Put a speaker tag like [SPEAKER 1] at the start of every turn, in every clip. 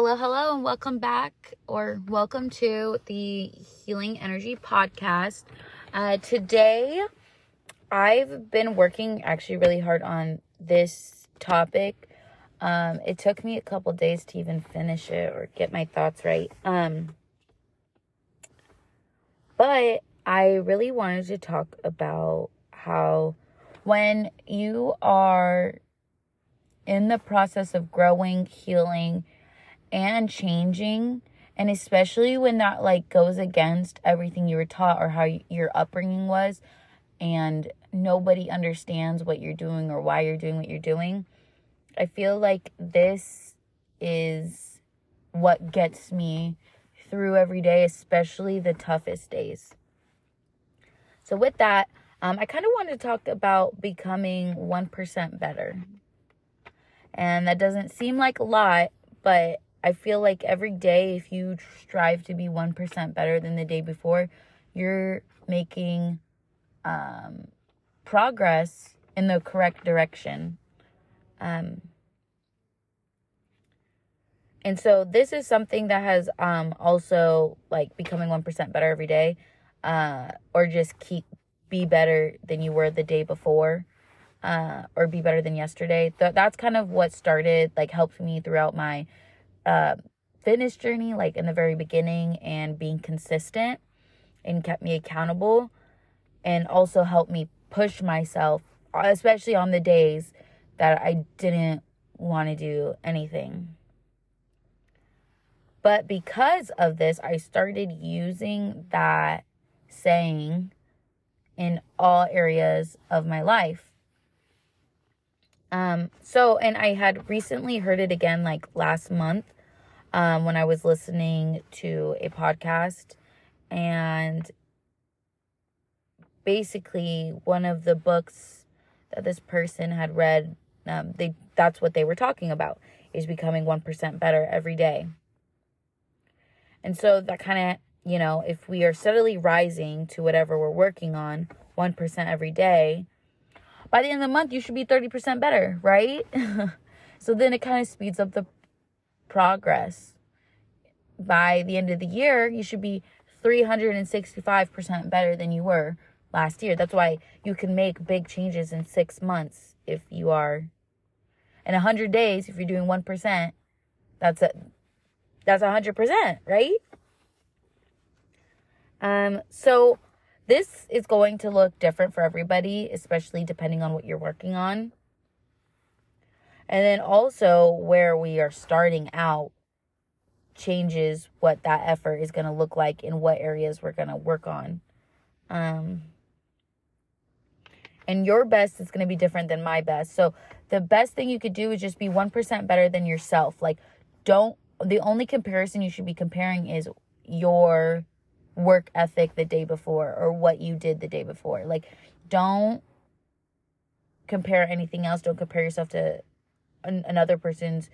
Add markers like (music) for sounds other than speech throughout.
[SPEAKER 1] Hello, hello, and welcome back or welcome to the Healing Energy Podcast. Uh, today, I've been working actually really hard on this topic. Um, it took me a couple days to even finish it or get my thoughts right. Um, but I really wanted to talk about how when you are in the process of growing, healing, and changing, and especially when that like goes against everything you were taught or how your upbringing was, and nobody understands what you're doing or why you're doing what you're doing. I feel like this is what gets me through every day, especially the toughest days. So, with that, um, I kind of want to talk about becoming 1% better. And that doesn't seem like a lot, but I feel like every day, if you strive to be 1% better than the day before, you're making um, progress in the correct direction. Um, and so this is something that has um, also like becoming 1% better every day uh, or just keep be better than you were the day before uh, or be better than yesterday. Th- that's kind of what started like helped me throughout my uh, fitness journey like in the very beginning and being consistent and kept me accountable and also helped me push myself especially on the days that I didn't want to do anything. But because of this, I started using that saying in all areas of my life. Um, so, and I had recently heard it again like last month um, when I was listening to a podcast. And basically, one of the books that this person had read, um, they that's what they were talking about is becoming 1% better every day. And so that kind of, you know, if we are steadily rising to whatever we're working on 1% every day, by the end of the month, you should be 30% better, right? (laughs) so then it kind of speeds up the progress. By the end of the year, you should be 365% better than you were last year. That's why you can make big changes in six months if you are in 100 days, if you're doing 1%, that's a, that's 100%, right? Um, so this is going to look different for everybody, especially depending on what you're working on. And then also where we are starting out changes what that effort is going to look like in what areas we're going to work on. Um, and your best is going to be different than my best. So the best thing you could do is just be 1% better than yourself. Like, don't, the only comparison you should be comparing is your work ethic the day before or what you did the day before. Like, don't compare anything else. Don't compare yourself to an, another person's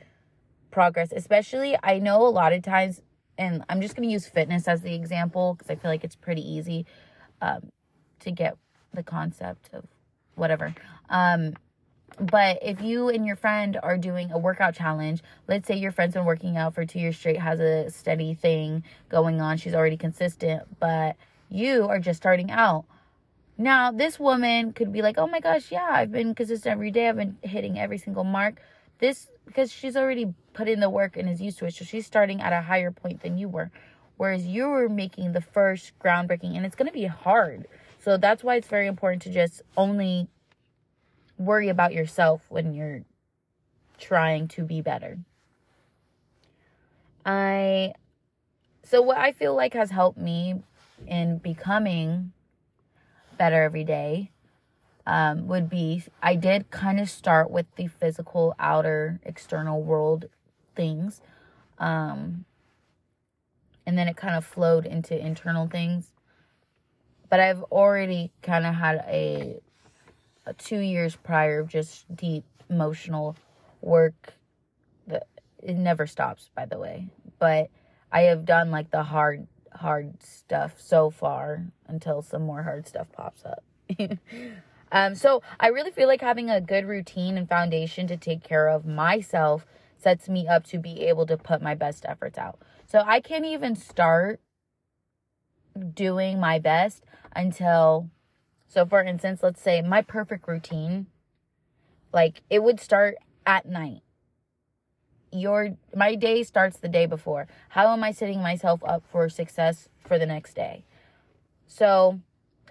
[SPEAKER 1] progress. Especially, I know a lot of times, and I'm just going to use fitness as the example because I feel like it's pretty easy um, to get the concept of whatever. Um, but if you and your friend are doing a workout challenge, let's say your friend's been working out for two years straight, has a steady thing going on, she's already consistent, but you are just starting out. Now, this woman could be like, oh my gosh, yeah, I've been consistent every day, I've been hitting every single mark. This, because she's already put in the work and is used to it, so she's starting at a higher point than you were. Whereas you were making the first groundbreaking, and it's going to be hard so that's why it's very important to just only worry about yourself when you're trying to be better. I so what I feel like has helped me in becoming better every day um, would be I did kind of start with the physical outer external world things um, and then it kind of flowed into internal things. But I've already kind of had a, a, two years prior of just deep emotional work that it never stops by the way. But I have done like the hard hard stuff so far until some more hard stuff pops up (laughs) um so I really feel like having a good routine and foundation to take care of myself sets me up to be able to put my best efforts out. So I can't even start doing my best until so for instance, let's say my perfect routine like it would start at night. Your my day starts the day before. How am I setting myself up for success for the next day? So,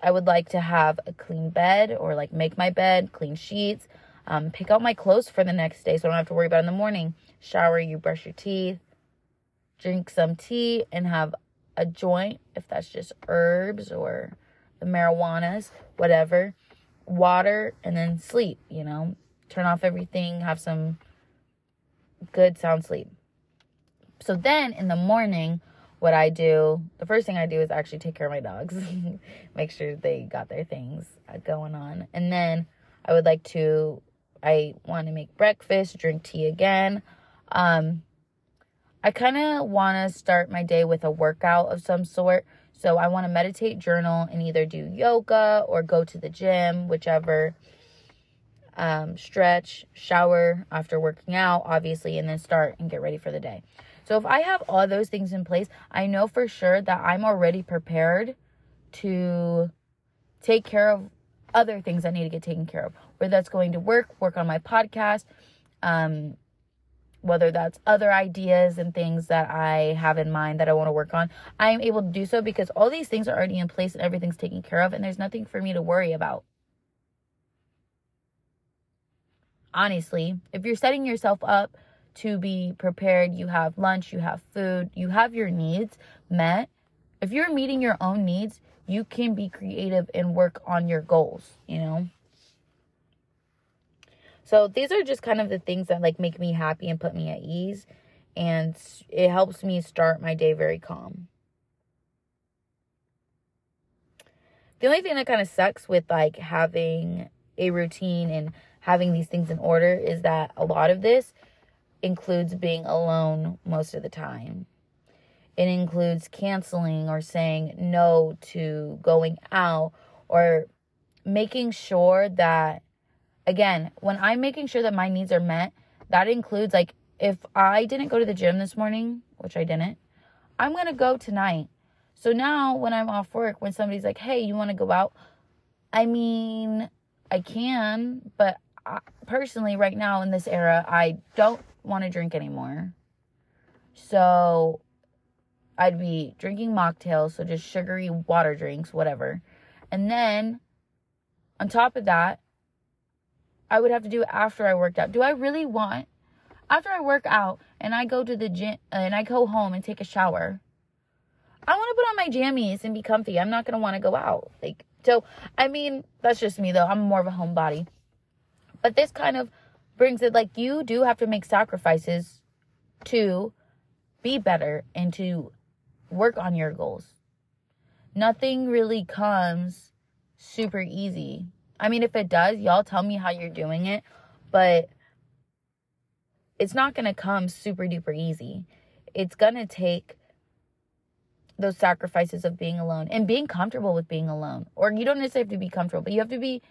[SPEAKER 1] I would like to have a clean bed or like make my bed, clean sheets, um, pick out my clothes for the next day so I don't have to worry about in the morning. Shower, you brush your teeth, drink some tea, and have a joint if that's just herbs or the marijuanas, whatever. Water, and then sleep, you know, turn off everything, have some good sound sleep. So then in the morning, what I do, the first thing I do is actually take care of my dogs, (laughs) make sure they got their things going on. And then I would like to I want to make breakfast, drink tea again. Um, I kind of want to start my day with a workout of some sort. So I want to meditate, journal, and either do yoga or go to the gym, whichever. Um, stretch, shower after working out, obviously, and then start and get ready for the day. So if I have all those things in place, I know for sure that I'm already prepared to take care of other things that need to get taken care of. Whether that's going to work, work on my podcast, um, whether that's other ideas and things that I have in mind that I want to work on, I am able to do so because all these things are already in place and everything's taken care of, and there's nothing for me to worry about. Honestly, if you're setting yourself up to be prepared, you have lunch, you have food, you have your needs met. If you're meeting your own needs, you can be creative and work on your goals, you know? So these are just kind of the things that like make me happy and put me at ease and it helps me start my day very calm. The only thing that kind of sucks with like having a routine and having these things in order is that a lot of this includes being alone most of the time. It includes canceling or saying no to going out or making sure that, again, when I'm making sure that my needs are met, that includes like if I didn't go to the gym this morning, which I didn't, I'm going to go tonight. So now when I'm off work, when somebody's like, hey, you want to go out? I mean, I can, but I, personally, right now in this era, I don't want to drink anymore. So I'd be drinking mocktails, so just sugary water drinks, whatever. And then on top of that, I would have to do it after I worked out. Do I really want after I work out and I go to the gym uh, and I go home and take a shower? I want to put on my jammies and be comfy. I'm not going to want to go out. Like so I mean, that's just me though. I'm more of a homebody. But this kind of brings it like you do have to make sacrifices to be better and to work on your goals. Nothing really comes super easy. I mean, if it does, y'all tell me how you're doing it, but it's not going to come super duper easy. It's going to take those sacrifices of being alone and being comfortable with being alone. Or you don't necessarily have to be comfortable, but you have to be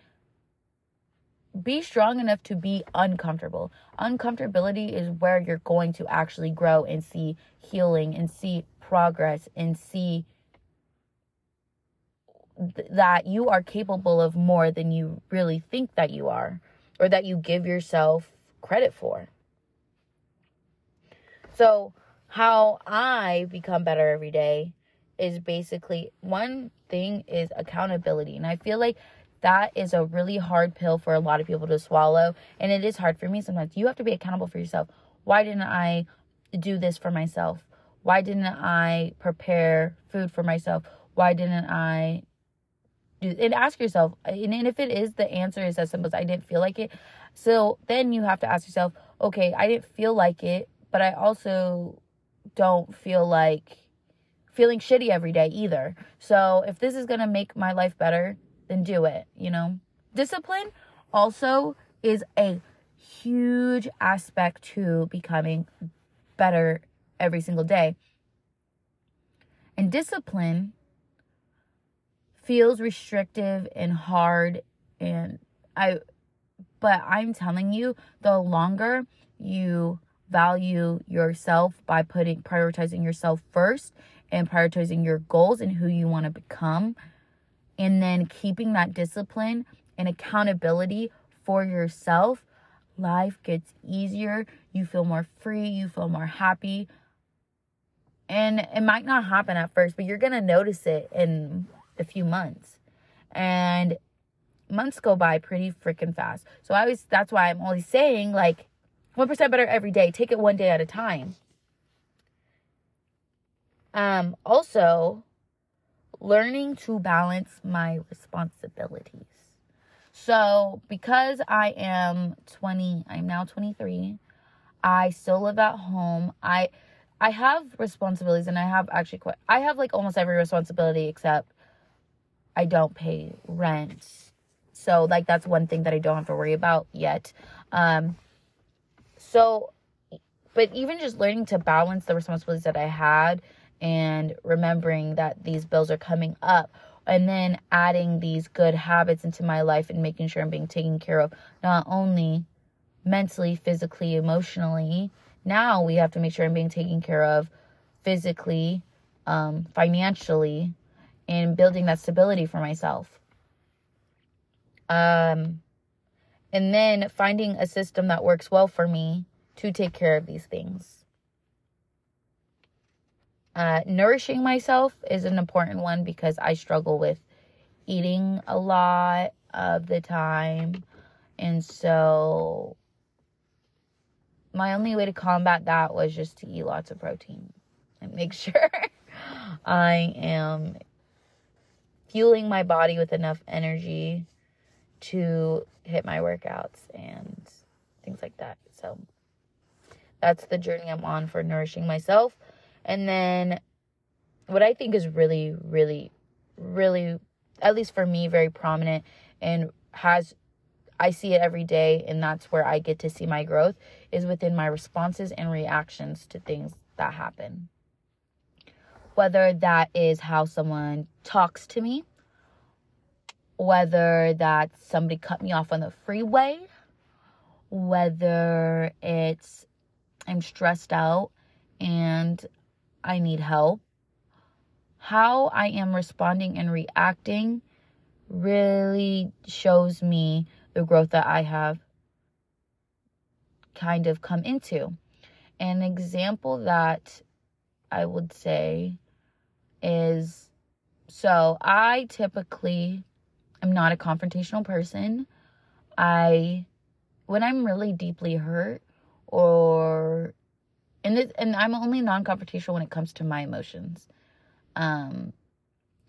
[SPEAKER 1] be strong enough to be uncomfortable. Uncomfortability is where you're going to actually grow and see healing and see progress and see th- that you are capable of more than you really think that you are or that you give yourself credit for. So, how I become better every day is basically one thing is accountability. And I feel like that is a really hard pill for a lot of people to swallow. And it is hard for me sometimes. You have to be accountable for yourself. Why didn't I do this for myself? Why didn't I prepare food for myself? Why didn't I do and ask yourself and, if it is the answer is as simple as I didn't feel like it. So then you have to ask yourself, okay, I didn't feel like it, but I also don't feel like feeling shitty every day either. So if this is gonna make my life better, then do it, you know? Discipline also is a huge aspect to becoming better every single day. And discipline feels restrictive and hard and I but I'm telling you the longer you value yourself by putting prioritizing yourself first and prioritizing your goals and who you want to become and then keeping that discipline and accountability for yourself life gets easier. You feel more free. You feel more happy. And it might not happen at first but you're going to notice it in a few months. And months go by pretty freaking fast. So i always that's why i'm always saying like 1% better every day. Take it one day at a time. Um, also, learning to balance my responsibilities. So, because I am 20, I'm now 23, I still live at home. I I have responsibilities and I have actually quite I have like almost every responsibility except I don't pay rent. So, like that's one thing that I don't have to worry about yet. Um so but even just learning to balance the responsibilities that I had and remembering that these bills are coming up and then adding these good habits into my life and making sure I'm being taken care of not only mentally, physically, emotionally. Now we have to make sure I'm being taken care of physically, um, financially, and building that stability for myself. Um, and then finding a system that works well for me to take care of these things. Uh, nourishing myself is an important one because I struggle with eating a lot of the time. And so my only way to combat that was just to eat lots of protein and make (laughs) sure I am fueling my body with enough energy to hit my workouts and things like that. So that's the journey I'm on for nourishing myself. And then what I think is really, really, really, at least for me, very prominent and has, I see it every day, and that's where I get to see my growth is within my responses and reactions to things that happen. Whether that is how someone talks to me, whether that's somebody cut me off on the freeway, whether it's I'm stressed out and I need help. How I am responding and reacting really shows me the growth that I have kind of come into. An example that I would say is so I typically am not a confrontational person. I when I'm really deeply hurt or and this, and I'm only non-confrontational when it comes to my emotions. Um,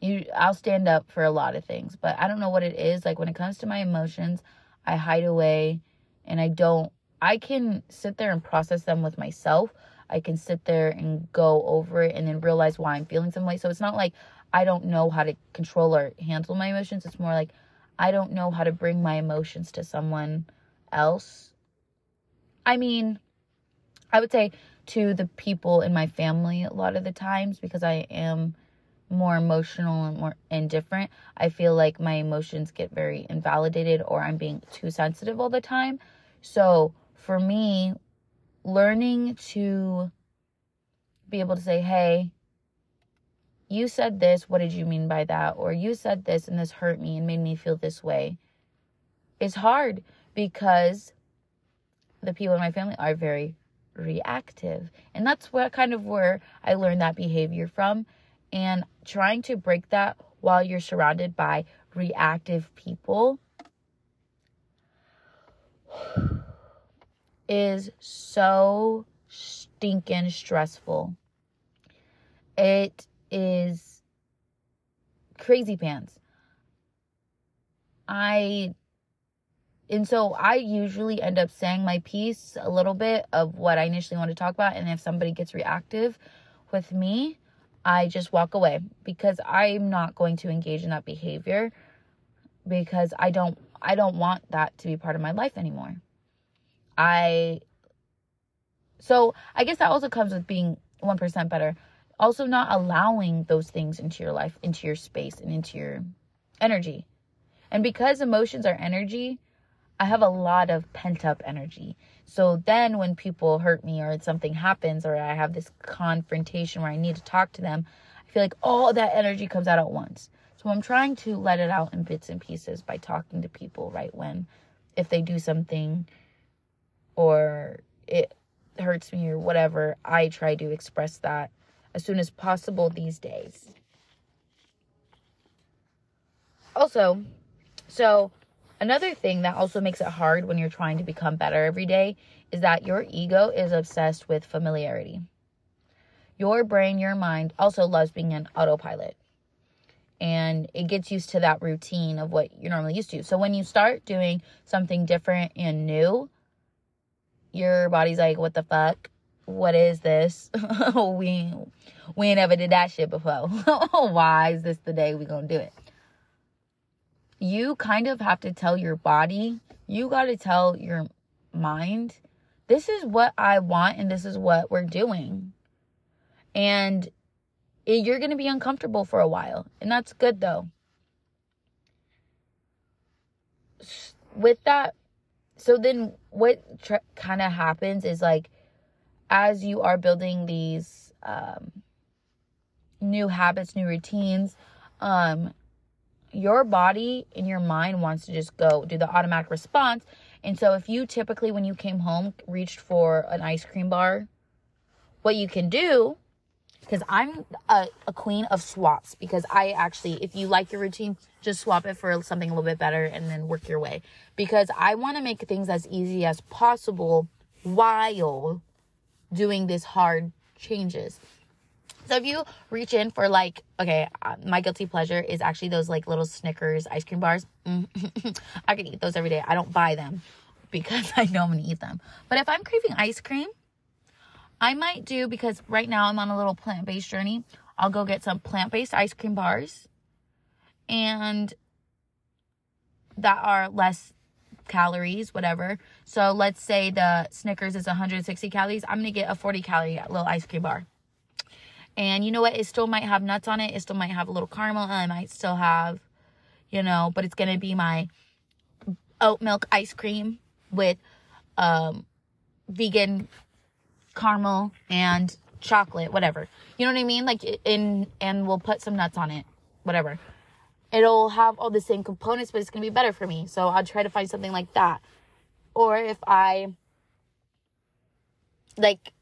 [SPEAKER 1] you, I'll stand up for a lot of things, but I don't know what it is. Like when it comes to my emotions, I hide away, and I don't. I can sit there and process them with myself. I can sit there and go over it and then realize why I'm feeling some way. So it's not like I don't know how to control or handle my emotions. It's more like I don't know how to bring my emotions to someone else. I mean, I would say to the people in my family a lot of the times because I am more emotional and more indifferent. I feel like my emotions get very invalidated or I'm being too sensitive all the time. So for me, learning to be able to say, hey, you said this, what did you mean by that? Or you said this and this hurt me and made me feel this way is hard because the people in my family are very reactive. And that's what kind of where I learned that behavior from. And trying to break that while you're surrounded by reactive people (sighs) is so stinking stressful. It is crazy pants. I and so I usually end up saying my piece a little bit of what I initially want to talk about. And if somebody gets reactive with me, I just walk away because I'm not going to engage in that behavior because I don't I don't want that to be part of my life anymore. I so I guess that also comes with being 1% better. Also not allowing those things into your life, into your space and into your energy. And because emotions are energy, I have a lot of pent up energy. So then when people hurt me or something happens or I have this confrontation where I need to talk to them, I feel like all that energy comes out at once. So I'm trying to let it out in bits and pieces by talking to people right when if they do something or it hurts me or whatever, I try to express that as soon as possible these days. Also, so another thing that also makes it hard when you're trying to become better every day is that your ego is obsessed with familiarity. Your brain, your mind also loves being an autopilot. And it gets used to that routine of what you're normally used to. So when you start doing something different and new, your body's like, what the fuck? What is this? (laughs) we we ain't ever did that shit before. (laughs) Why is this the day we gonna do it? You kind of have to tell your body, you gotta tell your mind, this is what I want and this is what we're doing. And you're gonna be uncomfortable for a while. And that's good though. With that so then what tr- kind of happens is like as you are building these um, new habits new routines um, your body and your mind wants to just go do the automatic response and so if you typically when you came home reached for an ice cream bar what you can do because I'm a, a, queen of swaps because I actually, if you like your routine, just swap it for something a little bit better and then work your way. Because I want to make things as easy as possible while doing this hard changes. So if you reach in for like, okay, uh, my guilty pleasure is actually those like little Snickers ice cream bars. (laughs) I can eat those every day. I don't buy them because (laughs) I know I'm gonna eat them. But if I'm craving ice cream, I might do because right now I'm on a little plant based journey. I'll go get some plant based ice cream bars and that are less calories, whatever. So let's say the Snickers is 160 calories. I'm to get a 40 calorie little ice cream bar. And you know what? It still might have nuts on it. It still might have a little caramel. I might still have, you know, but it's going to be my oat milk ice cream with um, vegan caramel and chocolate, whatever. You know what I mean? Like in and we'll put some nuts on it, whatever. It'll have all the same components, but it's gonna be better for me. So I'll try to find something like that. Or if I like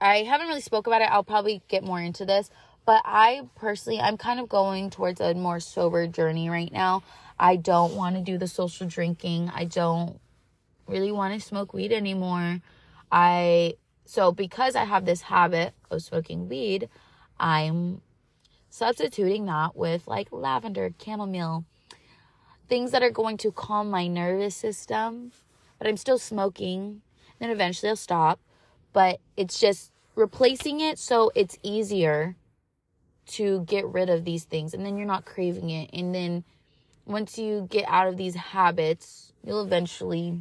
[SPEAKER 1] I haven't really spoke about it, I'll probably get more into this. But I personally I'm kind of going towards a more sober journey right now. I don't want to do the social drinking. I don't really want to smoke weed anymore. I so because I have this habit of smoking weed, I'm substituting that with like lavender, chamomile, things that are going to calm my nervous system. But I'm still smoking. Then eventually I'll stop. But it's just replacing it so it's easier to get rid of these things and then you're not craving it. And then once you get out of these habits, you'll eventually,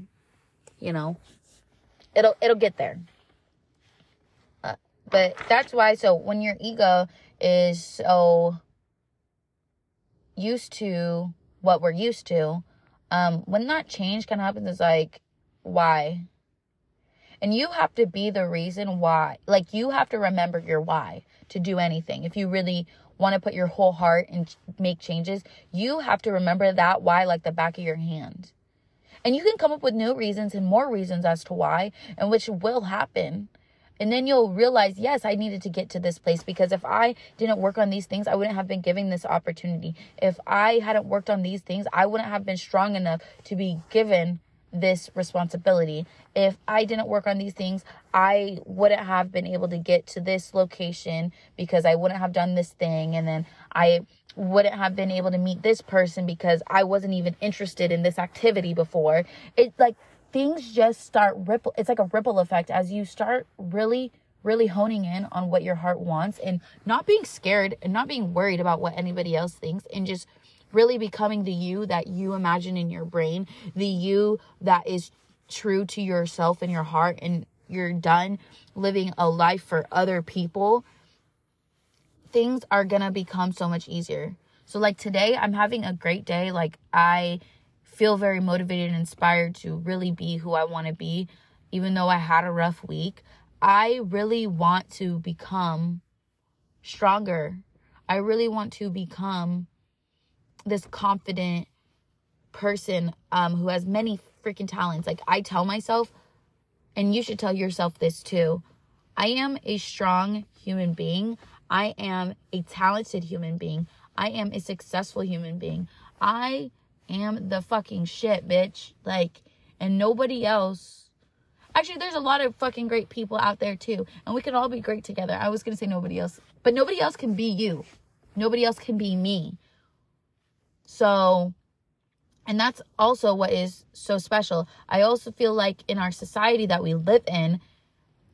[SPEAKER 1] you know, it'll it'll get there. But that's why, so when your ego is so used to what we're used to, um, when that change kind of happens, it's like, why? And you have to be the reason why. Like, you have to remember your why to do anything. If you really want to put your whole heart and make changes, you have to remember that why like the back of your hand. And you can come up with new reasons and more reasons as to why, and which will happen. And then you'll realize, yes, I needed to get to this place because if I didn't work on these things, I wouldn't have been given this opportunity. If I hadn't worked on these things, I wouldn't have been strong enough to be given this responsibility. If I didn't work on these things, I wouldn't have been able to get to this location because I wouldn't have done this thing. And then I wouldn't have been able to meet this person because I wasn't even interested in this activity before. It's like things just start ripple it's like a ripple effect as you start really really honing in on what your heart wants and not being scared and not being worried about what anybody else thinks and just really becoming the you that you imagine in your brain the you that is true to yourself and your heart and you're done living a life for other people things are gonna become so much easier so like today i'm having a great day like i feel very motivated and inspired to really be who I want to be, even though I had a rough week. I really want to become stronger. I really want to become this confident person um, who has many freaking talents. Like I tell myself, and you should tell yourself this too. I am a strong human being. I am a talented human being. I am a successful human being. I am the fucking shit, bitch. Like, and nobody else. Actually, there's a lot of fucking great people out there too, and we can all be great together. I was gonna say nobody else, but nobody else can be you. Nobody else can be me. So, and that's also what is so special. I also feel like in our society that we live in,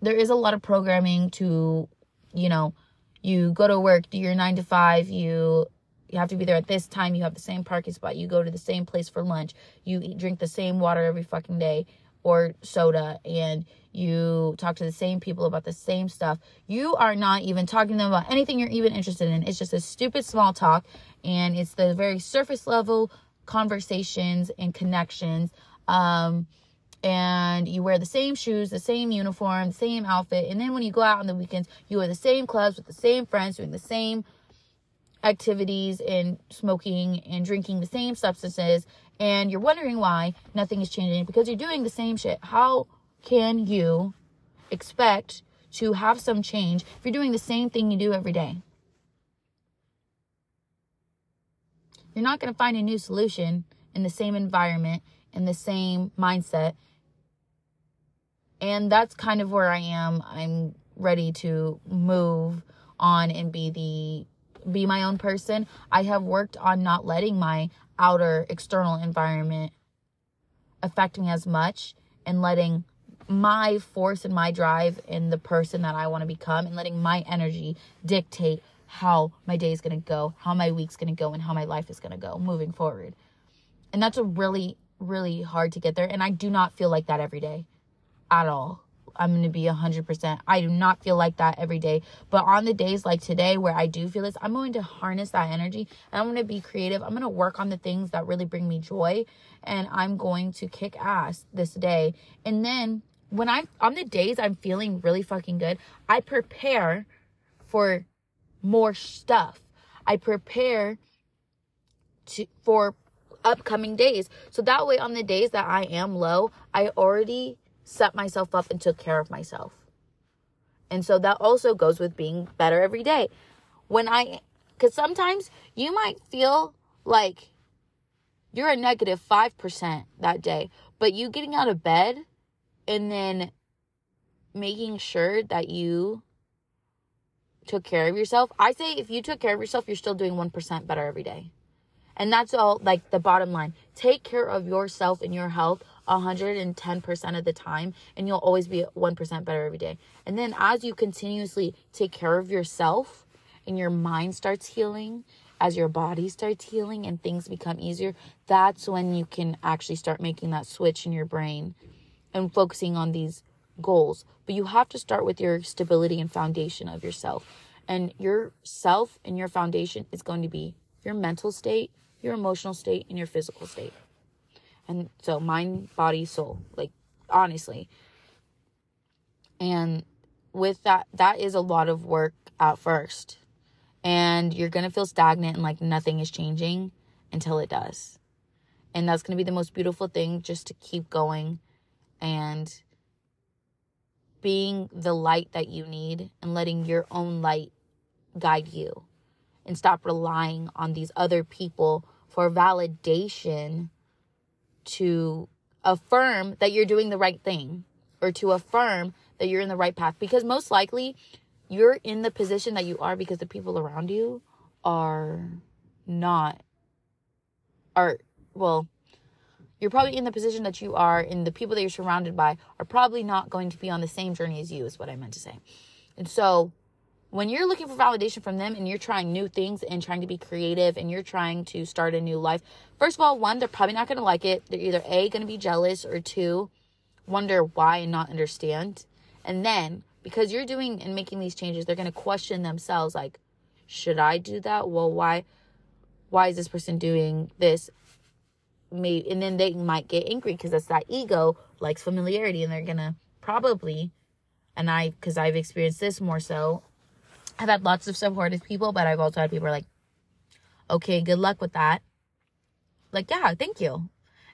[SPEAKER 1] there is a lot of programming to, you know, you go to work, do your nine to five, you you have to be there at this time, you have the same parking spot, you go to the same place for lunch, you eat, drink the same water every fucking day or soda, and you talk to the same people about the same stuff. You are not even talking to them about anything you're even interested in. It's just a stupid small talk, and it's the very surface level conversations and connections. Um, and you wear the same shoes, the same uniform, same outfit. And then when you go out on the weekends, you wear the same clubs with the same friends, doing the same activities and smoking and drinking the same substances. And you're wondering why nothing is changing because you're doing the same shit. How can you expect to have some change if you're doing the same thing you do every day? You're not going to find a new solution in the same environment, in the same mindset, and that's kind of where I am. I'm ready to move on and be the be my own person. I have worked on not letting my outer external environment affect me as much and letting my force and my drive and the person that I want to become and letting my energy dictate how my day is going to go, how my week's going to go and how my life is going to go moving forward. And that's a really really hard to get there and I do not feel like that every day at all. I'm going to be 100%. I do not feel like that every day. But on the days like today where I do feel this, I'm going to harness that energy and I'm going to be creative. I'm going to work on the things that really bring me joy and I'm going to kick ass this day. And then when I'm on the days I'm feeling really fucking good, I prepare for more stuff. I prepare to for upcoming days. So that way on the days that I am low, I already set myself up and took care of myself. And so that also goes with being better every day. When I, because sometimes you might feel like you're a negative 5% that day, but you getting out of bed and then making sure that you took care of yourself. I say if you took care of yourself, you're still doing 1% better every day. And that's all like the bottom line. Take care of yourself and your health 110% of the time and you'll always be 1% better every day. And then as you continuously take care of yourself and your mind starts healing, as your body starts healing and things become easier, that's when you can actually start making that switch in your brain and focusing on these goals. But you have to start with your stability and foundation of yourself. And your self and your foundation is going to be your mental state, your emotional state, and your physical state. And so mind, body, soul, like honestly. And with that, that is a lot of work at first. And you're going to feel stagnant and like nothing is changing until it does. And that's going to be the most beautiful thing just to keep going and being the light that you need and letting your own light guide you and stop relying on these other people for validation to affirm that you're doing the right thing or to affirm that you're in the right path. Because most likely you're in the position that you are because the people around you are not are well you're probably in the position that you are and the people that you're surrounded by are probably not going to be on the same journey as you is what i meant to say and so when you're looking for validation from them and you're trying new things and trying to be creative and you're trying to start a new life, first of all, one, they're probably not going to like it. They're either A, going to be jealous, or two, wonder why and not understand. And then, because you're doing and making these changes, they're going to question themselves like, should I do that? Well, why? Why is this person doing this? And then they might get angry because that's that ego likes familiarity and they're gonna probably and I because I've experienced this more so. I've had lots of supportive people, but I've also had people like, okay, good luck with that. Like, yeah, thank you.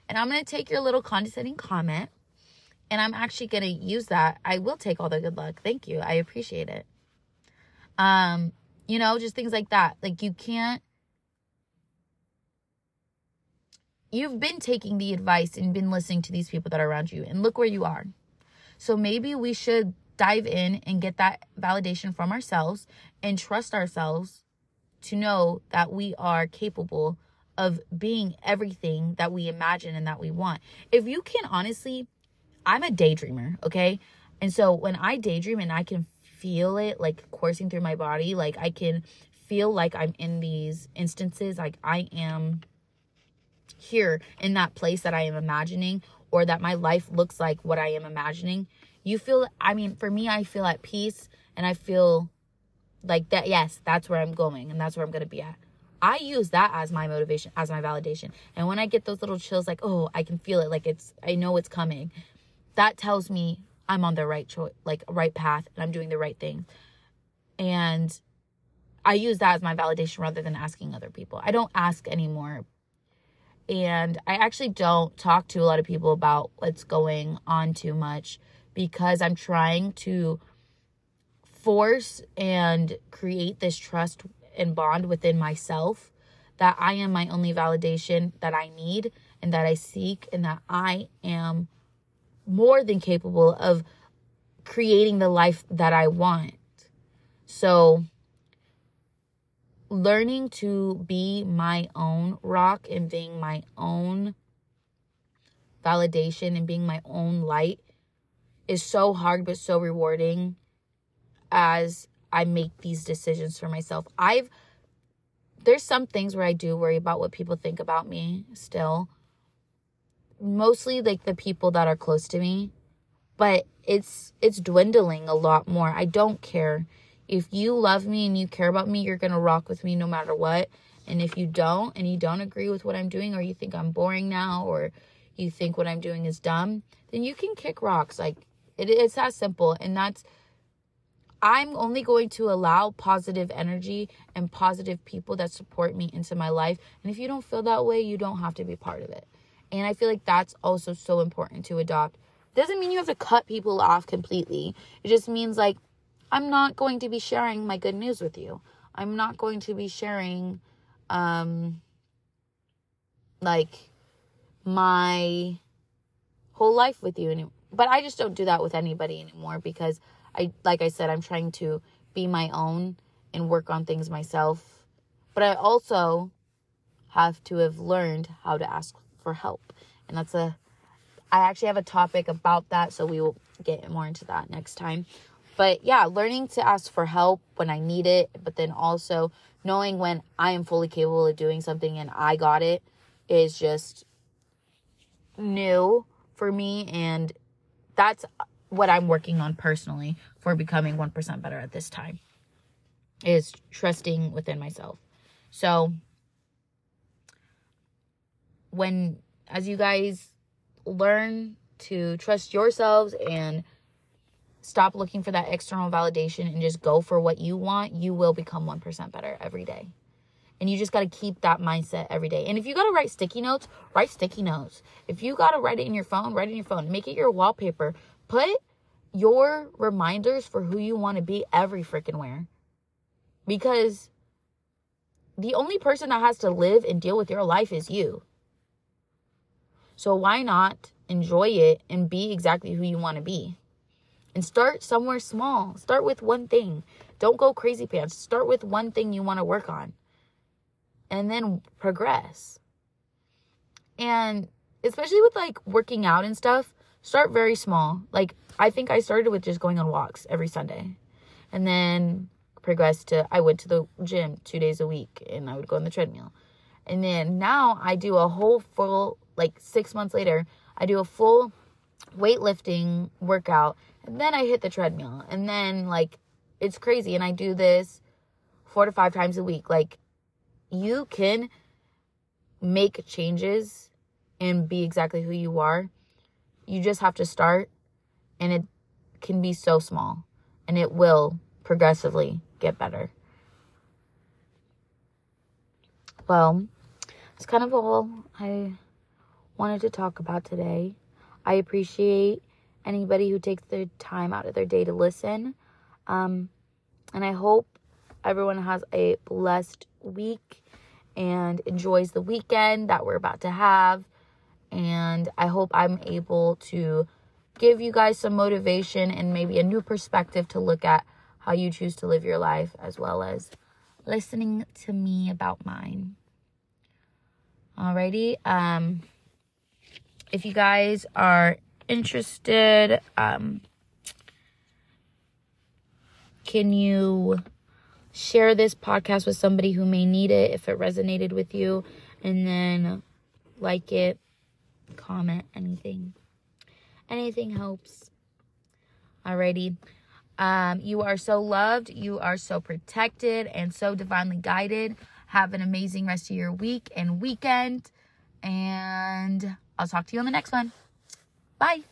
[SPEAKER 1] And I'm gonna take your little condescending comment and I'm actually gonna use that. I will take all the good luck. Thank you. I appreciate it. Um, you know, just things like that. Like you can't you've been taking the advice and been listening to these people that are around you and look where you are. So maybe we should dive in and get that validation from ourselves and trust ourselves to know that we are capable of being everything that we imagine and that we want. If you can honestly, I'm a daydreamer, okay? And so when I daydream and I can feel it like coursing through my body, like I can feel like I'm in these instances, like I am here in that place that I am imagining or that my life looks like what I am imagining, you feel, I mean, for me, I feel at peace and I feel like that, yes, that's where I'm going and that's where I'm going to be at. I use that as my motivation, as my validation. And when I get those little chills, like, oh, I can feel it, like it's, I know it's coming, that tells me I'm on the right choice, like right path, and I'm doing the right thing. And I use that as my validation rather than asking other people. I don't ask anymore and I actually don't talk to a lot of people about what's going on too much because I'm trying to force and create this trust and bond within myself that I am my only validation that I need and that I seek, and that I am more than capable of creating the life that I want. So, learning to be my own rock and being my own validation and being my own light is so hard but so rewarding as I make these decisions for myself. I've there's some things where I do worry about what people think about me still. Mostly like the people that are close to me, but it's it's dwindling a lot more. I don't care if you love me and you care about me, you're going to rock with me no matter what. And if you don't and you don't agree with what I'm doing or you think I'm boring now or you think what I'm doing is dumb, then you can kick rocks. Like it, it's that simple. And that's, I'm only going to allow positive energy and positive people that support me into my life. And if you don't feel that way, you don't have to be part of it. And I feel like that's also so important to adopt. Doesn't mean you have to cut people off completely. It just means like I'm not going to be sharing my good news with you. I'm not going to be sharing um like my whole life with you anymore. But I just don't do that with anybody anymore because I like I said I'm trying to be my own and work on things myself. But I also have to have learned how to ask for help. And that's a I actually have a topic about that, so we will get more into that next time. But yeah, learning to ask for help when I need it, but then also knowing when I am fully capable of doing something and I got it is just new for me. And that's what I'm working on personally for becoming 1% better at this time is trusting within myself. So when as you guys learn to trust yourselves and stop looking for that external validation and just go for what you want, you will become 1% better every day. And you just got to keep that mindset every day. And if you got to write sticky notes, write sticky notes. If you got to write it in your phone, write it in your phone. Make it your wallpaper. Put your reminders for who you want to be every freaking where. Because the only person that has to live and deal with your life is you. So why not enjoy it and be exactly who you want to be? And start somewhere small. Start with one thing. Don't go crazy pants. Start with one thing you want to work on and then progress. And especially with like working out and stuff, start very small. Like I think I started with just going on walks every Sunday. And then progressed to I went to the gym 2 days a week and I would go on the treadmill. And then now I do a whole full like 6 months later, I do a full weightlifting workout and then I hit the treadmill. And then, like, it's crazy. And I do this four to five times a week. Like, you can make changes and be exactly who you are. You just have to start, and it can be so small, and it will progressively get better. Well, it's kind of all I wanted to talk about today. I appreciate anybody who takes their time out of their day to listen. Um, and I hope everyone has a blessed week and enjoys the weekend that we're about to have. And I hope I'm able to give you guys some motivation and maybe a new perspective to look at how you choose to live your life, as well as listening to me about mine. Alrighty. Um, if you guys are interested, um, can you share this podcast with somebody who may need it if it resonated with you? And then like it, comment, anything. Anything helps. Alrighty. Um, you are so loved. You are so protected and so divinely guided. Have an amazing rest of your week and weekend. And I'll talk to you on the next one. Bye.